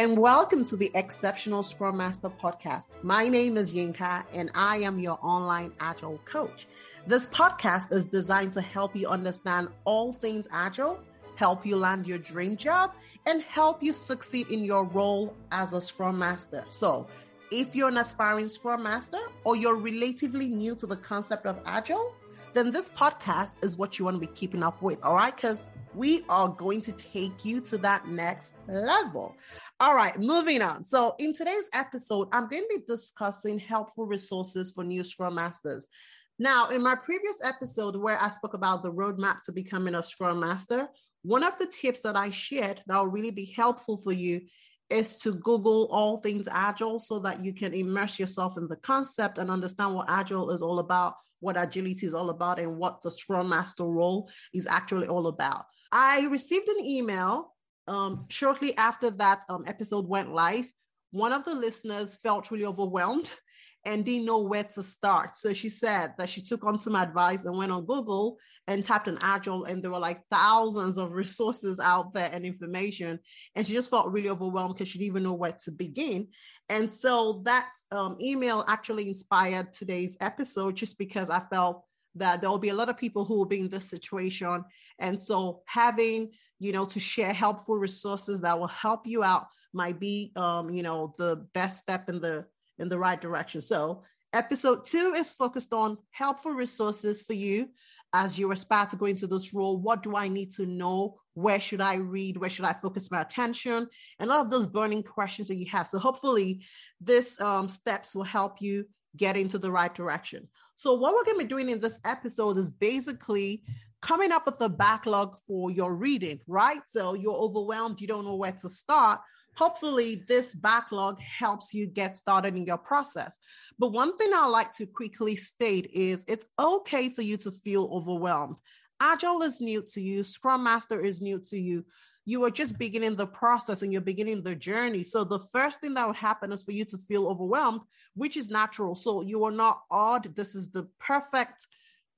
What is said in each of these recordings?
and welcome to the Exceptional Scrum Master podcast. My name is Yinka, and I am your online Agile coach. This podcast is designed to help you understand all things Agile, help you land your dream job, and help you succeed in your role as a Scrum Master. So, if you're an aspiring Scrum Master or you're relatively new to the concept of Agile, then this podcast is what you want to be keeping up with, all right? Because we are going to take you to that next level. All right, moving on. So, in today's episode, I'm going to be discussing helpful resources for new Scrum Masters. Now, in my previous episode where I spoke about the roadmap to becoming a Scrum Master, one of the tips that I shared that will really be helpful for you is to Google all things Agile so that you can immerse yourself in the concept and understand what Agile is all about, what agility is all about, and what the Scrum Master role is actually all about. I received an email um, shortly after that um, episode went live. One of the listeners felt really overwhelmed and didn't know where to start. So she said that she took on some advice and went on Google and tapped on Agile, and there were like thousands of resources out there and information. And she just felt really overwhelmed because she didn't even know where to begin. And so that um, email actually inspired today's episode just because I felt that there will be a lot of people who will be in this situation. And so having, you know, to share helpful resources that will help you out might be, um, you know, the best step in the in the right direction. So, episode two is focused on helpful resources for you as you aspire to go into this role. What do I need to know? Where should I read? Where should I focus my attention? And all of those burning questions that you have. So, hopefully, this um, steps will help you get into the right direction. So, what we're going to be doing in this episode is basically coming up with a backlog for your reading, right? So, you're overwhelmed, you don't know where to start hopefully this backlog helps you get started in your process. But one thing I like to quickly state is it's okay for you to feel overwhelmed. Agile is new to you, Scrum Master is new to you. You are just beginning the process and you're beginning the journey. So, the first thing that would happen is for you to feel overwhelmed, which is natural. So, you are not odd. This is the perfect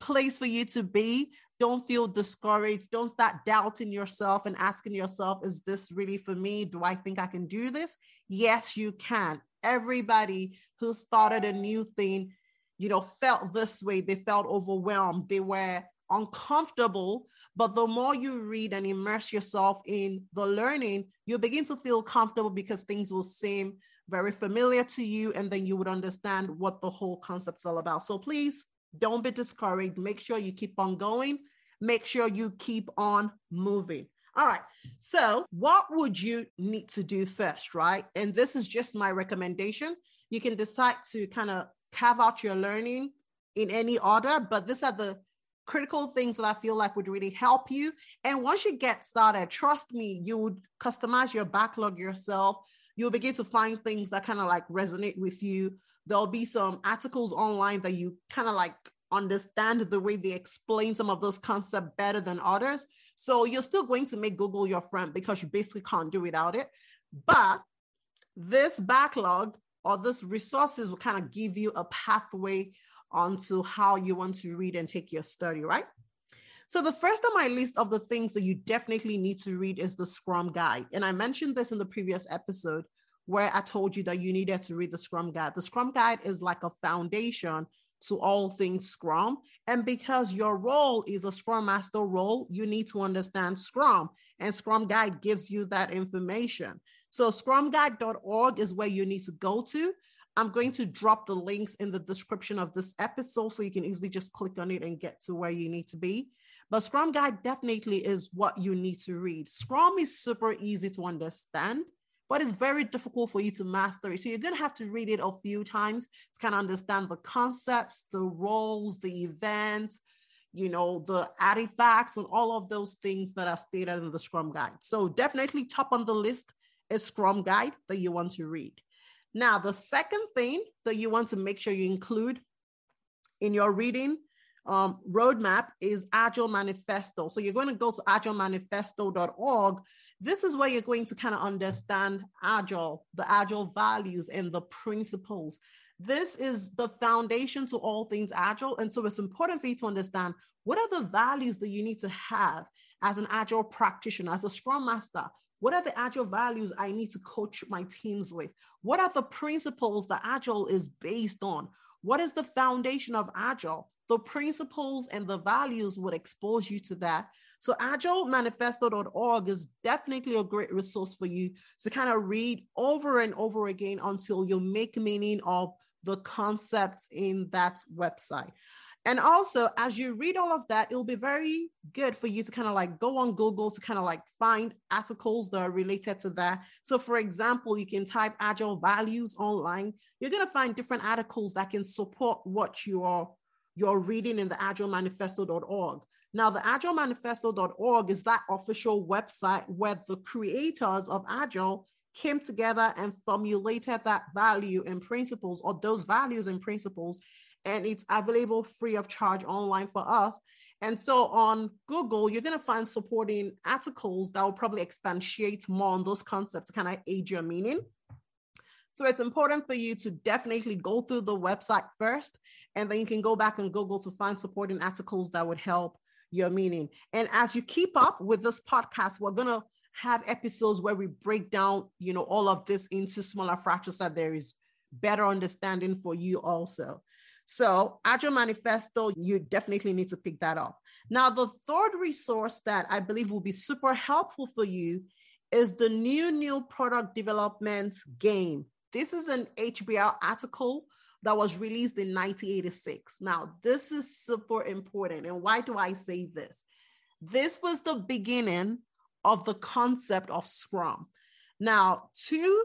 place for you to be. Don't feel discouraged. Don't start doubting yourself and asking yourself, is this really for me? Do I think I can do this? Yes, you can. Everybody who started a new thing, you know, felt this way. They felt overwhelmed. They were uncomfortable. But the more you read and immerse yourself in the learning, you begin to feel comfortable because things will seem very familiar to you. And then you would understand what the whole concept's all about. So please don't be discouraged. Make sure you keep on going. Make sure you keep on moving. All right. So, what would you need to do first, right? And this is just my recommendation. You can decide to kind of carve out your learning in any order, but these are the critical things that I feel like would really help you. And once you get started, trust me, you would customize your backlog yourself. You'll begin to find things that kind of like resonate with you there'll be some articles online that you kind of like understand the way they explain some of those concepts better than others. So you're still going to make Google your friend because you basically can't do without it. But this backlog or this resources will kind of give you a pathway onto how you want to read and take your study, right? So the first on my list of the things that you definitely need to read is the Scrum Guide. And I mentioned this in the previous episode where I told you that you needed to read the Scrum Guide. The Scrum Guide is like a foundation to all things Scrum. And because your role is a Scrum Master role, you need to understand Scrum, and Scrum Guide gives you that information. So, scrumguide.org is where you need to go to. I'm going to drop the links in the description of this episode so you can easily just click on it and get to where you need to be. But Scrum Guide definitely is what you need to read. Scrum is super easy to understand but it's very difficult for you to master it. So you're going to have to read it a few times to kind of understand the concepts, the roles, the events, you know, the artifacts, and all of those things that are stated in the Scrum Guide. So definitely top on the list is Scrum Guide that you want to read. Now, the second thing that you want to make sure you include in your reading um, roadmap is Agile Manifesto. So you're going to go to agilemanifesto.org. This is where you're going to kind of understand Agile, the Agile values and the principles. This is the foundation to all things Agile. And so it's important for you to understand what are the values that you need to have as an Agile practitioner, as a Scrum Master. What are the agile values I need to coach my teams with? What are the principles that agile is based on? What is the foundation of agile? The principles and the values would expose you to that. So, agilemanifesto.org is definitely a great resource for you to kind of read over and over again until you make meaning of the concepts in that website. And also, as you read all of that, it'll be very good for you to kind of like go on Google to kind of like find articles that are related to that. So, for example, you can type agile values online. You're going to find different articles that can support what you are you're reading in the agilemanifesto.org. Now, the agilemanifesto.org is that official website where the creators of Agile came together and formulated that value and principles or those values and principles and it's available free of charge online for us. And so on Google, you're going to find supporting articles that will probably expatiate more on those concepts kind of aid your meaning. So it's important for you to definitely go through the website first, and then you can go back and Google to find supporting articles that would help your meaning. And as you keep up with this podcast, we're going to have episodes where we break down, you know, all of this into smaller fractions so there is better understanding for you also. So, Agile Manifesto, you definitely need to pick that up. Now, the third resource that I believe will be super helpful for you is the new new product development game. This is an HBR article that was released in 1986. Now, this is super important. And why do I say this? This was the beginning of the concept of Scrum. Now, two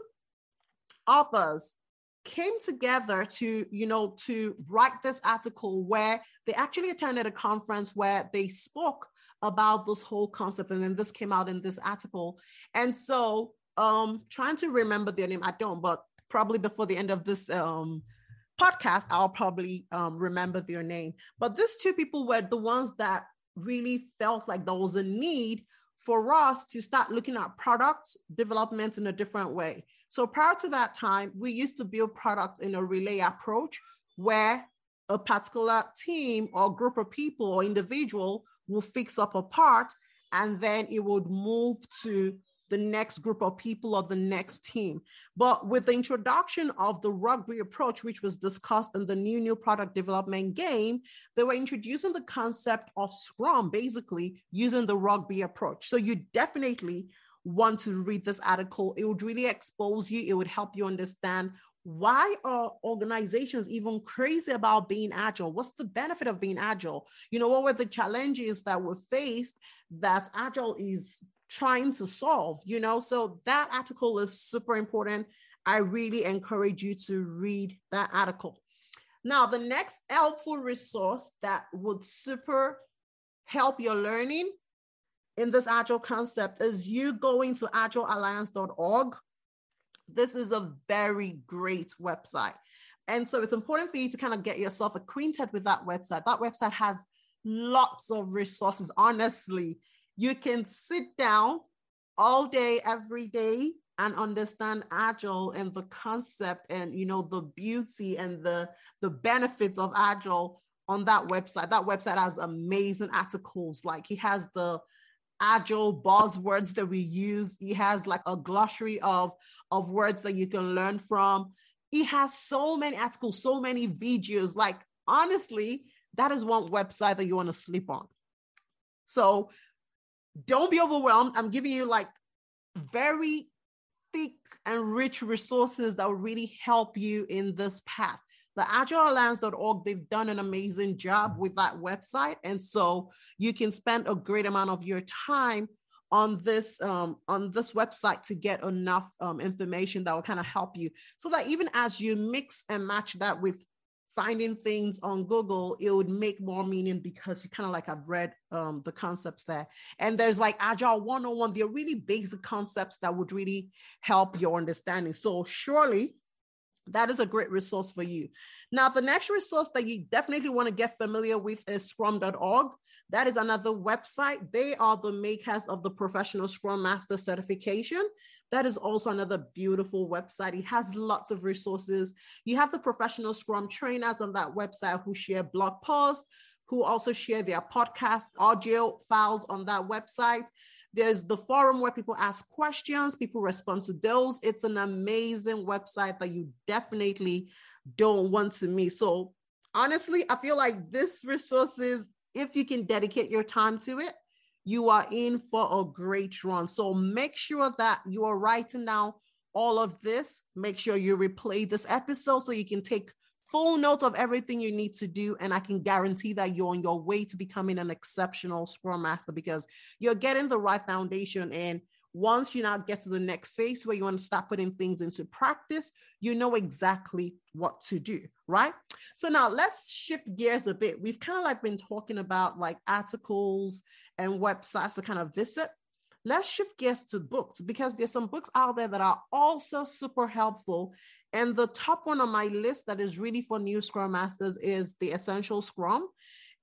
authors came together to you know to write this article where they actually attended a conference where they spoke about this whole concept and then this came out in this article and so um trying to remember their name i don't but probably before the end of this um podcast i'll probably um, remember their name. But these two people were the ones that really felt like there was a need for us to start looking at product development in a different way. So prior to that time, we used to build products in a relay approach where a particular team or group of people or individual will fix up a part and then it would move to the next group of people or the next team. But with the introduction of the rugby approach, which was discussed in the new new product development game, they were introducing the concept of Scrum, basically using the rugby approach. So you definitely want to read this article. It would really expose you. It would help you understand why are organizations even crazy about being agile? What's the benefit of being agile? You know, what were the challenges that were faced that agile is trying to solve? You know, so that article is super important. I really encourage you to read that article. Now, the next helpful resource that would super help your learning in this agile concept is you going to agilealliance.org. This is a very great website. And so it's important for you to kind of get yourself acquainted with that website. That website has lots of resources. Honestly, you can sit down all day, every day, and understand agile and the concept and you know the beauty and the the benefits of agile on that website that website has amazing articles like he has the agile buzzwords that we use. He has like a glossary of, of words that you can learn from. He has so many articles, so many videos. Like, honestly, that is one website that you want to sleep on. So don't be overwhelmed. I'm giving you like very thick and rich resources that will really help you in this path the agilealliance.org they've done an amazing job with that website and so you can spend a great amount of your time on this um, on this website to get enough um, information that will kind of help you so that even as you mix and match that with finding things on google it would make more meaning because you kind of like i've read um, the concepts there and there's like agile 101 they're really basic concepts that would really help your understanding so surely that is a great resource for you. Now, the next resource that you definitely want to get familiar with is scrum.org. That is another website. They are the makers of the professional scrum master certification. That is also another beautiful website. It has lots of resources. You have the professional scrum trainers on that website who share blog posts, who also share their podcast audio files on that website. There's the forum where people ask questions, people respond to those. It's an amazing website that you definitely don't want to miss. So, honestly, I feel like this resources, if you can dedicate your time to it, you are in for a great run. So, make sure that you are writing down all of this. Make sure you replay this episode so you can take full notes of everything you need to do. And I can guarantee that you're on your way to becoming an exceptional Scrum Master because you're getting the right foundation. And once you now get to the next phase where you want to start putting things into practice, you know exactly what to do, right? So now let's shift gears a bit. We've kind of like been talking about like articles and websites to kind of visit let's shift gears to books because there's some books out there that are also super helpful. And the top one on my list that is really for new Scrum Masters is The Essential Scrum.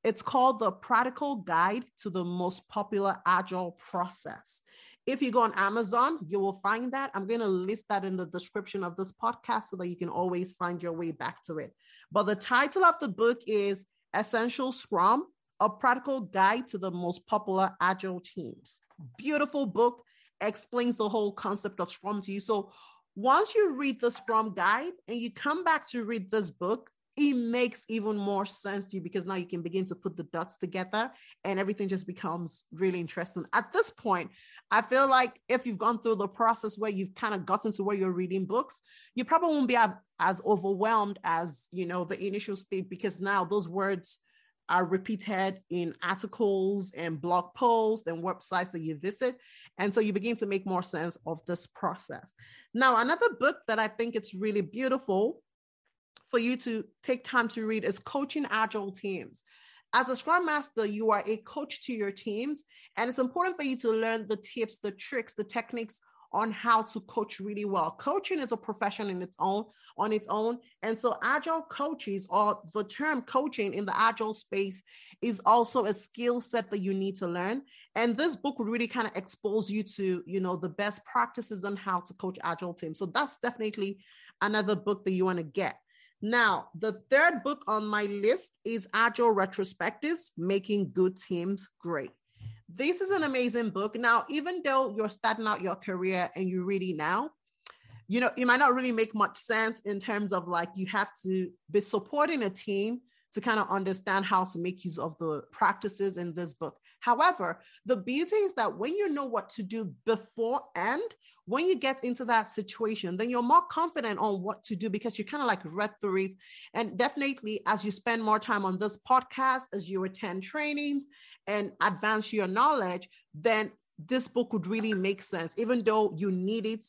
It's called The Practical Guide to the Most Popular Agile Process. If you go on Amazon, you will find that. I'm going to list that in the description of this podcast so that you can always find your way back to it. But the title of the book is Essential Scrum a practical guide to the most popular agile teams. Beautiful book, explains the whole concept of Scrum to you. So once you read the Scrum guide and you come back to read this book, it makes even more sense to you because now you can begin to put the dots together and everything just becomes really interesting. At this point, I feel like if you've gone through the process where you've kind of gotten to where you're reading books, you probably won't be as overwhelmed as, you know, the initial state because now those words are repeated in articles and blog posts and websites that you visit. And so you begin to make more sense of this process. Now, another book that I think it's really beautiful for you to take time to read is Coaching Agile Teams. As a Scrum Master, you are a coach to your teams, and it's important for you to learn the tips, the tricks, the techniques on how to coach really well. Coaching is a profession in its own, on its own. And so agile coaches or the term coaching in the agile space is also a skill set that you need to learn. And this book would really kind of expose you to, you know, the best practices on how to coach agile teams. So that's definitely another book that you want to get. Now, the third book on my list is Agile Retrospectives Making Good Teams Great. This is an amazing book. Now, even though you're starting out your career and you're ready now, you know, it might not really make much sense in terms of like you have to be supporting a team to kind of understand how to make use of the practices in this book. However, the beauty is that when you know what to do before and when you get into that situation, then you're more confident on what to do because you kind of like read through it. And definitely, as you spend more time on this podcast, as you attend trainings and advance your knowledge, then this book would really make sense, even though you need it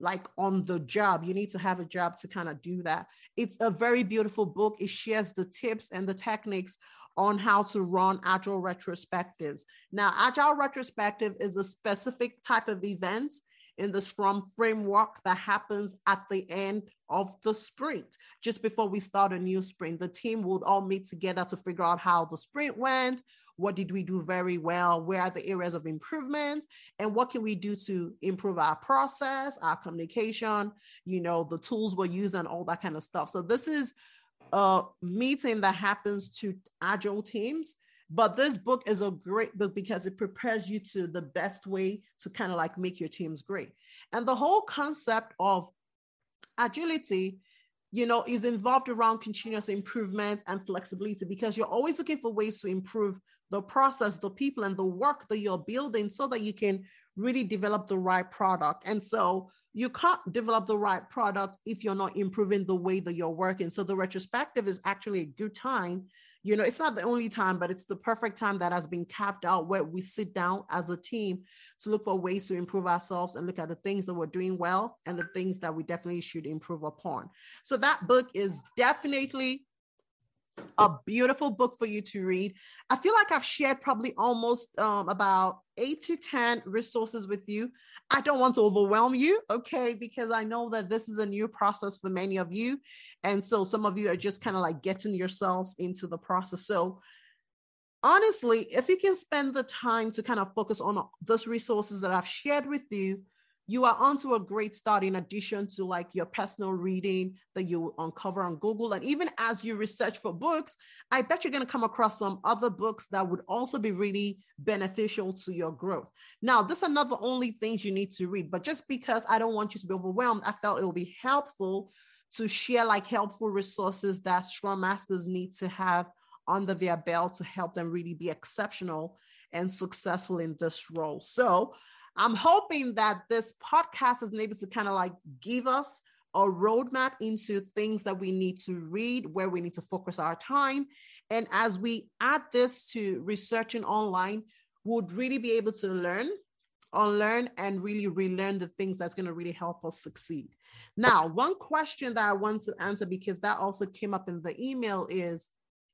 like on the job. You need to have a job to kind of do that. It's a very beautiful book. It shares the tips and the techniques on how to run agile retrospectives. Now, agile retrospective is a specific type of event in the Scrum framework that happens at the end of the sprint, just before we start a new sprint. The team would all meet together to figure out how the sprint went, what did we do very well, where are the areas of improvement, and what can we do to improve our process, our communication, you know, the tools we're using, all that kind of stuff. So this is a meeting that happens to agile teams but this book is a great book because it prepares you to the best way to kind of like make your teams great. And the whole concept of agility you know is involved around continuous improvement and flexibility because you're always looking for ways to improve the process the people and the work that you're building so that you can really develop the right product. And so you can't develop the right product if you're not improving the way that you're working. So the retrospective is actually a good time. You know, it's not the only time, but it's the perfect time that has been carved out where we sit down as a team to look for ways to improve ourselves and look at the things that we're doing well and the things that we definitely should improve upon. So that book is definitely a beautiful book for you to read. I feel like I've shared probably almost um, about eight to 10 resources with you. I don't want to overwhelm you, okay, because I know that this is a new process for many of you. And so some of you are just kind of like getting yourselves into the process. So, honestly, if you can spend the time to kind of focus on those resources that I've shared with you, you are onto a great start in addition to like your personal reading that you uncover on Google. And even as you research for books, I bet you're going to come across some other books that would also be really beneficial to your growth. Now, this are not the only things you need to read, but just because I don't want you to be overwhelmed, I felt it will be helpful to share like helpful resources that Scrum Masters need to have under their belt to help them really be exceptional and successful in this role. So I'm hoping that this podcast been able to kind of like give us a roadmap into things that we need to read, where we need to focus our time. And as we add this to researching online, would really be able to learn, unlearn, and really relearn the things that's going to really help us succeed. Now, one question that I want to answer because that also came up in the email is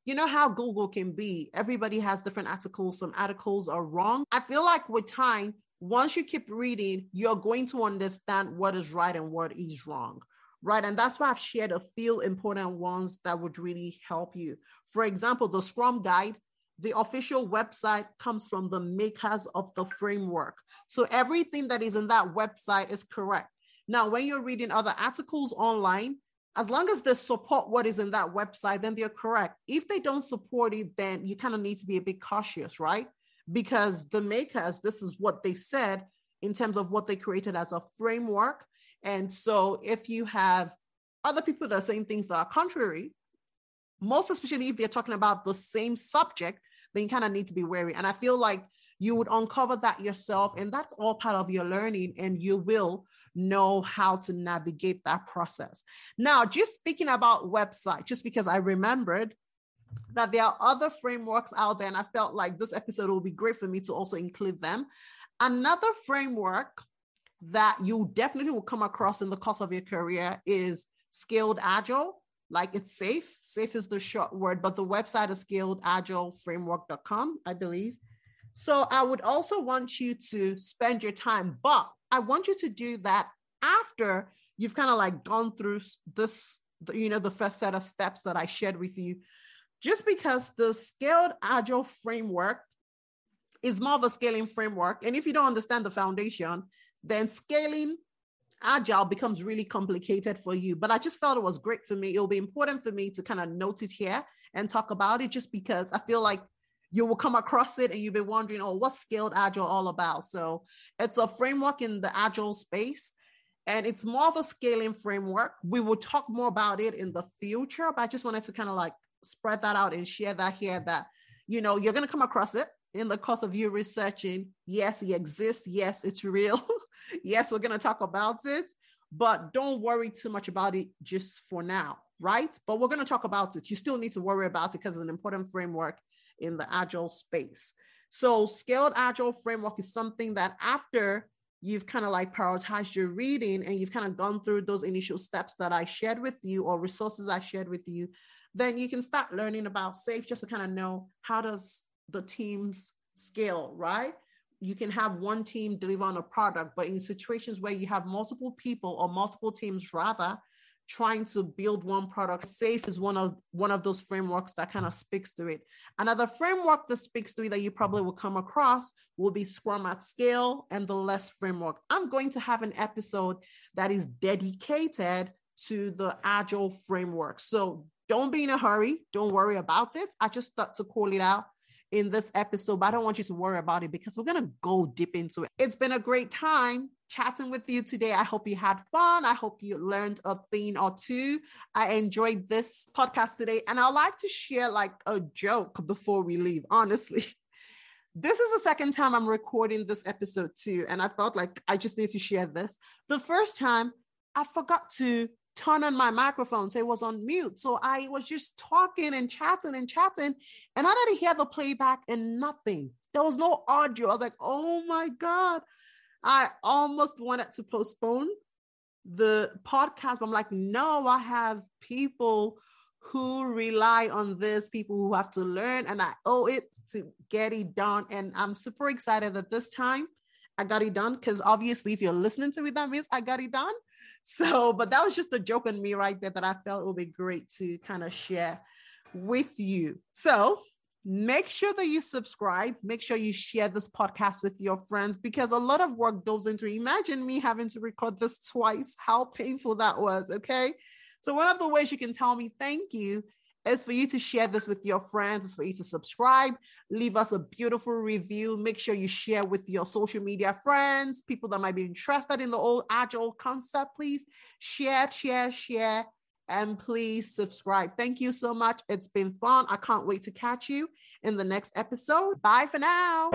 you know how Google can be. Everybody has different articles. Some articles are wrong. I feel like with time, once you keep reading, you're going to understand what is right and what is wrong. Right. And that's why I've shared a few important ones that would really help you. For example, the Scrum Guide, the official website comes from the makers of the framework. So everything that is in that website is correct. Now, when you're reading other articles online, as long as they support what is in that website, then they're correct. If they don't support it, then you kind of need to be a bit cautious, right? Because the makers, this is what they said in terms of what they created as a framework. And so if you have other people that are saying things that are contrary, most especially if they're talking about the same subject, then you kind of need to be wary. And I feel like you would uncover that yourself and that's all part of your learning and you will know how to navigate that process now just speaking about website just because i remembered that there are other frameworks out there and i felt like this episode will be great for me to also include them. Another framework that you definitely will come across in the course of your career is scaled agile. Like it's SAFe. SAFe is the short word but the website is scaledagileframework.com i believe. So I would also want you to spend your time, but I want you to do that after you've kind of like gone through this, you know, the first set of steps that I shared with you. Just because the scaled agile framework is more of a scaling framework. And if you don't understand the foundation, then scaling agile becomes really complicated for you. But I just felt it was great for me. It'll be important for me to kind of note it here and talk about it just because I feel like you will come across it and you'll be wondering, oh, what's scaled agile all about? So it's a framework in the agile space and it's more of a scaling framework. We will talk more about it in the future, but I just wanted to kind of like spread that out and share that here that, you know, you're going to come across it in the course of you researching. Yes, it exists. Yes, it's real. yes, we're going to talk about it, but don't worry too much about it just for now, right? But we're going to talk about it. You still need to worry about it because it's an important framework in the agile space. So, scaled agile framework is something that after you've kind of like prioritized your reading and you've kind of gone through those initial steps that I shared with you or resources I shared with you, then you can start learning about SAFe just to kind of know how does the teams scale, right? You can have one team deliver on a product, but in situations where you have multiple people or multiple teams rather, trying to build one product. SAFe is one of one of those frameworks that kind of speaks to it. Another framework that speaks to it that you probably will come across will be Scrum at Scale and the LESS framework. I'm going to have an episode that is dedicated to the Agile framework. So don't be in a hurry. Don't worry about it. I just thought to call it out in this episode, but I don't want you to worry about it because we're going to go deep into it. It's been a great time chatting with you today. I hope you had fun. I hope you learned a thing or two. I enjoyed this podcast today, and I'd like to share like a joke before we leave, honestly. This is the second time I'm recording this episode too, and I felt like I just need to share this. The first time I forgot to turn on my microphone, so it was on mute. So I was just talking and chatting and chatting, and I didn't hear the playback and nothing. There was no audio. I was like, oh my God. I almost wanted to postpone the podcast. But I'm like, no, I have people who rely on this, people who have to learn, and I owe it to get it done. And I'm super excited that this time I got it done because obviously, if you're listening to it, that means I got it done. So, but that was just a joke on me right there that I felt it would be great to kind of share with you. So, make sure that you subscribe. Make sure you share this podcast with your friends because a lot of work goes into it. Imagine me having to record this twice, how painful that was. Okay. So, one of the ways you can tell me thank you is for you to share this with your friends, is for you to subscribe, leave us a beautiful review. Make sure you share with your social media friends, people that might be interested in the old agile concept. Please share, share, share and please subscribe. Thank you so much. It's been fun. I can't wait to catch you in the next episode. Bye for now.